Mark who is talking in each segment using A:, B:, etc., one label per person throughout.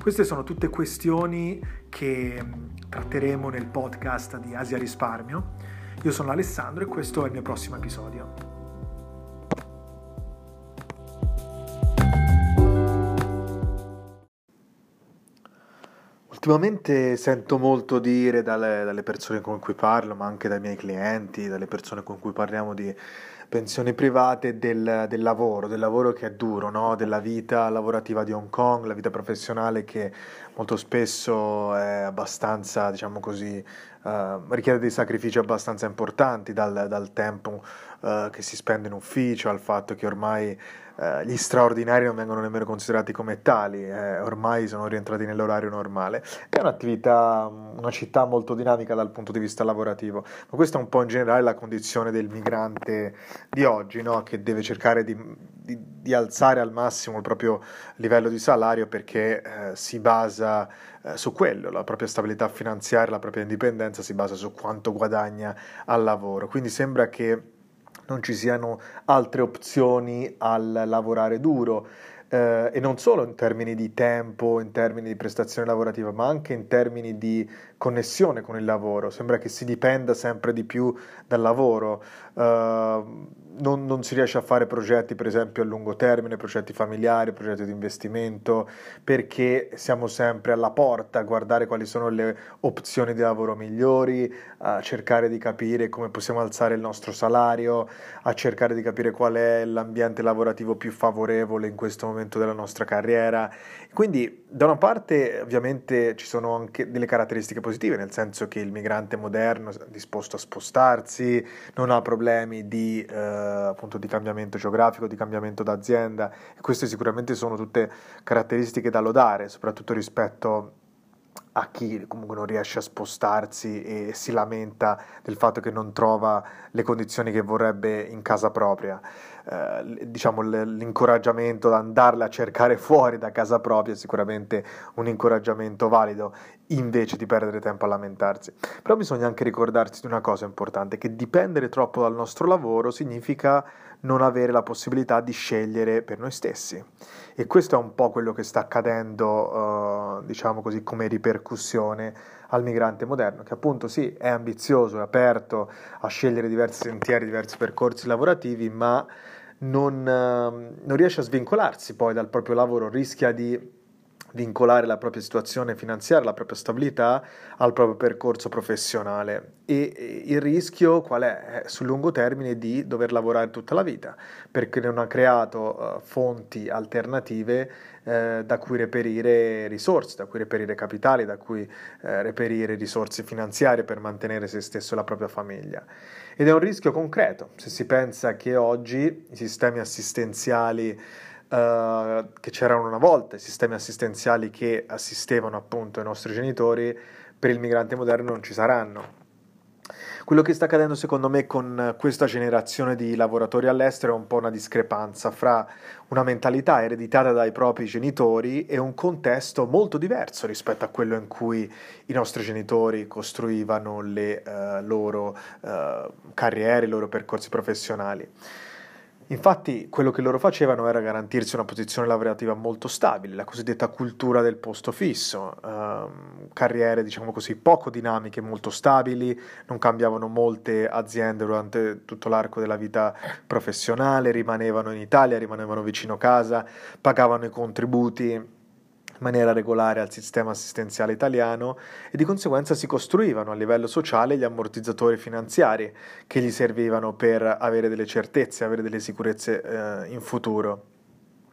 A: Queste sono tutte questioni che tratteremo nel podcast di Asia Risparmio io sono Alessandro e questo è il mio prossimo episodio. Ultimamente sento molto dire dalle, dalle, persone con cui parlo, ma anche dai miei clienti, dalle persone con cui parliamo di pensioni private, del, del lavoro, del lavoro che è duro, no? della vita lavorativa di Hong Kong, la vita professionale che molto spesso è abbastanza, diciamo così, uh, richiede dei sacrifici abbastanza importanti dal, dal tempo uh, che si spende in ufficio al fatto che ormai uh, gli straordinari non vengono nemmeno considerati come tali, eh, ormai sono rientrati nell'orario normale. È un'attività, una città molto dinamica dal punto di vista lavorativo, ma questa è un po' in generale la condizione del migrante di oggi, no? che deve cercare di, di, di, alzare al massimo il proprio livello di salario perché eh, si basa eh, su quello, la propria stabilità finanziaria, la propria indipendenza si basa su quanto guadagna al lavoro. Quindi sembra che non ci siano altre opzioni al lavorare duro. Eh, e non solo in termini di tempo, in termini di prestazione lavorativa, ma anche in termini di connessione con il lavoro. Sembra che si dipenda sempre di più dal lavoro. Uh, non, non, si riesce a fare progetti, per esempio, a lungo termine, progetti familiari, progetti di investimento, perché siamo sempre alla porta a guardare quali sono le opzioni di lavoro migliori, a cercare di capire come possiamo alzare il nostro salario, a cercare di capire qual è l'ambiente lavorativo più favorevole in questo momento della nostra carriera. Quindi, da una parte, ovviamente ci sono anche delle caratteristiche positive, nel senso che il migrante moderno è disposto a spostarsi, non ha problemi di, eh, appunto, di cambiamento geografico, di cambiamento d'azienda, e queste sicuramente sono tutte caratteristiche da lodare, soprattutto rispetto a chi comunque non riesce a spostarsi e si lamenta del fatto che non trova le condizioni che vorrebbe in casa propria. Eh, diciamo l'incoraggiamento ad andarle a cercare fuori da casa propria è sicuramente un incoraggiamento valido invece di perdere tempo a lamentarsi. Però bisogna anche ricordarsi di una cosa importante, che dipendere troppo dal nostro lavoro significa non avere la possibilità di scegliere per noi stessi. E questo è un po' quello che sta accadendo, uh, diciamo così, come ripercussione al migrante moderno, che appunto sì, è ambizioso, è aperto a scegliere diversi sentieri, diversi percorsi lavorativi, ma non, uh, non riesce a svincolarsi poi dal proprio lavoro, rischia di vincolare la propria situazione finanziaria, la propria stabilità al proprio percorso professionale e il rischio qual è? Sul lungo termine di dover lavorare tutta la vita perché non ha creato uh, fonti alternative uh, da cui reperire risorse, da cui reperire capitali, da cui uh, reperire risorse finanziarie per mantenere se stesso e la propria famiglia. Ed è un rischio concreto se si pensa che oggi i sistemi assistenziali uh, che c'erano una volta, i sistemi assistenziali che assistevano appunto i nostri genitori, per il migrante moderno non ci saranno. Quello che sta accadendo secondo me con questa generazione di lavoratori all'estero è un po' una discrepanza fra una mentalità ereditata dai propri genitori e un contesto molto diverso rispetto a quello in cui i nostri genitori costruivano le uh, loro uh, carriere, i loro percorsi professionali. Infatti quello che loro facevano era garantirsi una posizione lavorativa molto stabile, la cosiddetta cultura del posto fisso, ehm, carriere diciamo così poco dinamiche, molto stabili, non cambiavano molte aziende durante tutto l'arco della vita professionale, rimanevano in Italia, rimanevano vicino casa, pagavano i contributi maniera regolare al sistema assistenziale italiano e di conseguenza si costruivano a livello sociale gli ammortizzatori finanziari che gli servivano per avere delle certezze, avere delle sicurezze eh, in futuro.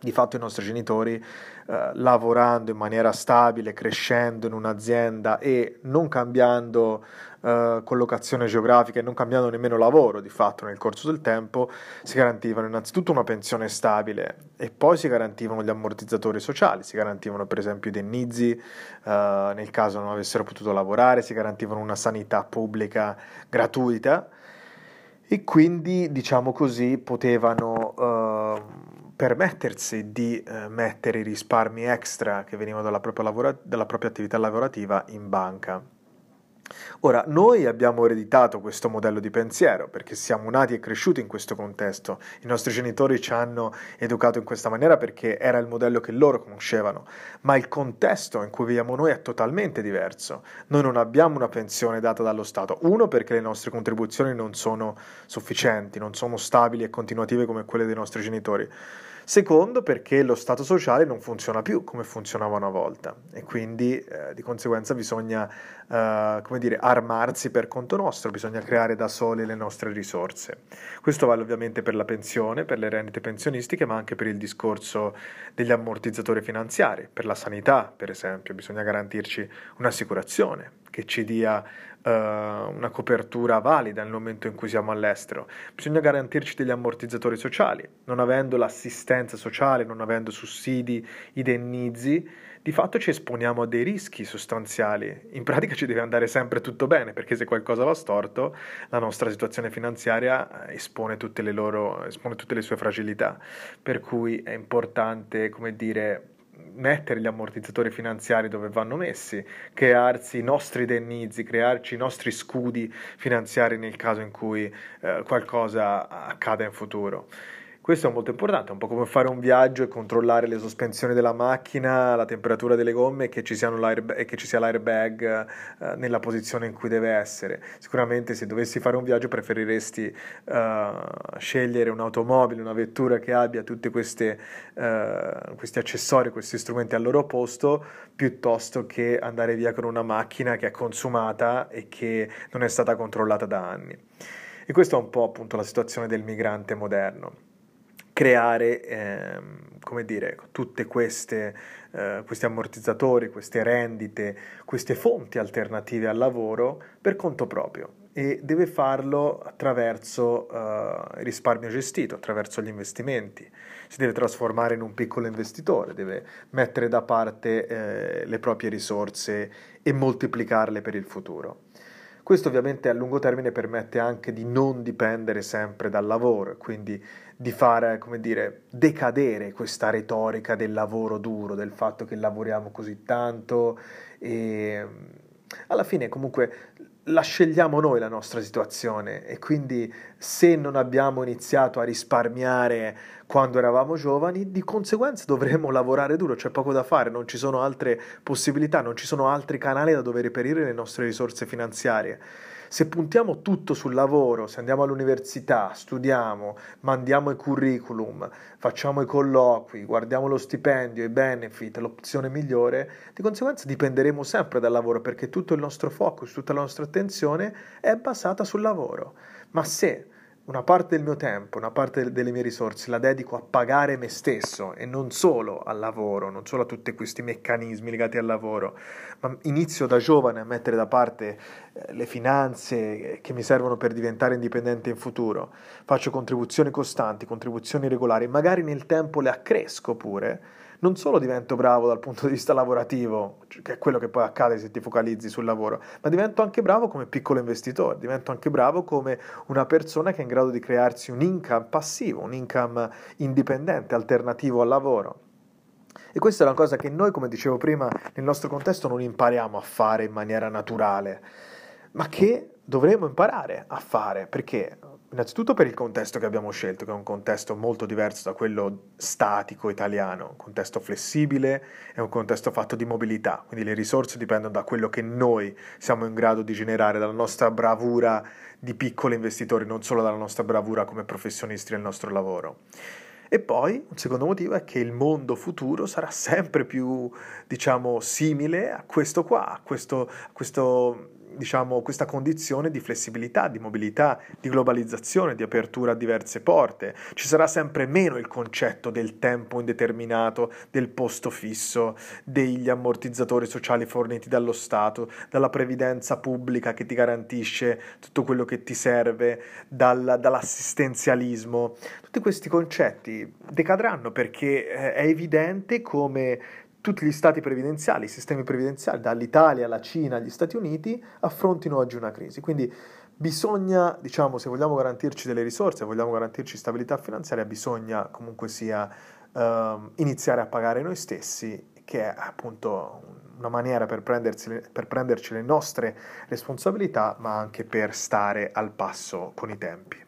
A: Di fatto i nostri genitori eh, lavorando in maniera stabile, crescendo in un'azienda e non cambiando eh, collocazione geografica e non cambiando nemmeno lavoro di fatto nel corso del tempo, si garantivano innanzitutto una pensione stabile e poi si garantivano gli ammortizzatori sociali, si garantivano per esempio i dennizi eh, nel caso non avessero potuto lavorare, si garantivano una sanità pubblica gratuita e quindi diciamo così potevano eh, permettersi di eh, mettere i risparmi extra che venivano dalla propria, lavora- dalla propria attività lavorativa in banca. Ora, noi abbiamo ereditato questo modello di pensiero perché siamo nati e cresciuti in questo contesto. I nostri genitori ci hanno educato in questa maniera perché era il modello che loro conoscevano, ma il contesto in cui viviamo noi è totalmente diverso. Noi non abbiamo una pensione data dallo Stato. Uno, perché le nostre contribuzioni non sono sufficienti, non sono stabili e continuative come quelle dei nostri genitori. Secondo, perché lo Stato sociale non funziona più come funzionava una volta e quindi eh, di conseguenza bisogna, eh, come dire, armarsi per conto nostro, bisogna creare da soli le nostre risorse. Questo vale ovviamente per la pensione, per le rendite pensionistiche, ma anche per il discorso degli ammortizzatori finanziari, per la sanità, per esempio, bisogna garantirci un'assicurazione che ci dia uh, una copertura valida nel momento in cui siamo all'estero. Bisogna garantirci degli ammortizzatori sociali, non avendo l'assistenza sociale, non avendo sussidi, indennizzi, di fatto ci esponiamo a dei rischi sostanziali. In pratica ci deve andare sempre tutto bene, perché se qualcosa va storto, la nostra situazione finanziaria eh, espone tutte le, loro, espone tutte le sue fragilità. Per cui è importante, come dire, mettere gli ammortizzatori finanziari dove vanno messi, crearsi i nostri dennizi, crearci i nostri scudi finanziari nel caso in cui eh, qualcosa accada in futuro. Questo è molto importante, è un po' come fare un viaggio e controllare le sospensioni della macchina, la temperatura delle gomme e che ci, e che ci sia l'airbag eh, nella posizione in cui deve essere. Sicuramente se dovessi fare un viaggio preferiresti eh, scegliere un'automobile, una vettura che abbia tutti eh, questi accessori, questi strumenti al loro posto, piuttosto che andare via con una macchina che è consumata e che non è stata controllata da anni. E questa è un po' appunto la situazione del migrante moderno creare, ehm, come dire, tutte queste, eh, questi ammortizzatori, queste rendite, queste fonti alternative al lavoro per conto proprio e deve farlo attraverso eh, il risparmio gestito, attraverso gli investimenti. Si deve trasformare in un piccolo investitore, deve mettere da parte eh, le proprie risorse e moltiplicarle per il futuro. Questo ovviamente a lungo termine permette anche di non dipendere sempre dal lavoro quindi di fare, come dire, decadere questa retorica del lavoro duro, del fatto che lavoriamo così tanto e alla fine comunque la scegliamo noi la nostra situazione e quindi se non abbiamo iniziato a risparmiare quando eravamo giovani, di conseguenza dovremo lavorare duro, c'è poco da fare, non ci sono altre possibilità, non ci sono altri canali da dove reperire le nostre risorse finanziarie. Se puntiamo tutto sul lavoro, se andiamo all'università, studiamo, mandiamo i curriculum, facciamo i colloqui, guardiamo lo stipendio, i benefit, l'opzione migliore, di conseguenza dipenderemo sempre dal lavoro perché tutto il nostro focus, tutta la nostra attenzione è basata sul lavoro. Ma se una parte del mio tempo, una parte delle mie risorse la dedico a pagare me stesso e non solo al lavoro, non solo a tutti questi meccanismi legati al lavoro, ma inizio da giovane a mettere da parte eh, le finanze che mi servono per diventare indipendente in futuro, faccio contribuzioni costanti, contribuzioni regolari, magari nel tempo le accresco pure, non solo divento bravo dal punto di vista lavorativo, che è quello che poi accade se ti focalizzi sul lavoro, ma divento anche bravo come piccolo investitore, divento anche bravo come una persona che è in grado di crearsi un income passivo, un income indipendente, alternativo al lavoro. E questa è una cosa che noi, come dicevo prima, nel nostro contesto non impariamo a fare in maniera naturale, ma che dovremo imparare a fare, perché Innanzitutto per il contesto che abbiamo scelto, che è un contesto molto diverso da quello statico italiano, un contesto flessibile, è un contesto fatto di mobilità, quindi le risorse dipendono da quello che noi siamo in grado di generare, dalla nostra bravura di piccoli investitori, non solo dalla nostra bravura come professionisti nel nostro lavoro. E poi un secondo motivo è che il mondo futuro sarà sempre più, diciamo, simile a questo qua, a questo, a questo diciamo, questa condizione di flessibilità, di mobilità, di globalizzazione, di apertura a diverse porte. Ci sarà sempre meno il concetto del tempo indeterminato, del posto fisso, degli ammortizzatori sociali forniti dallo Stato, dalla previdenza pubblica che ti garantisce tutto quello che ti serve, dal, dall'assistenzialismo. Tutti questi concetti decadranno perché eh, è evidente come tutti gli stati previdenziali, i sistemi previdenziali, dall'Italia alla Cina agli Stati Uniti, affrontino oggi una crisi. Quindi bisogna, diciamo, se vogliamo garantirci delle risorse, vogliamo garantirci stabilità finanziaria, bisogna comunque sia uh, iniziare a pagare noi stessi, che è appunto una maniera per, per prenderci le nostre responsabilità, ma anche per stare al passo con i tempi.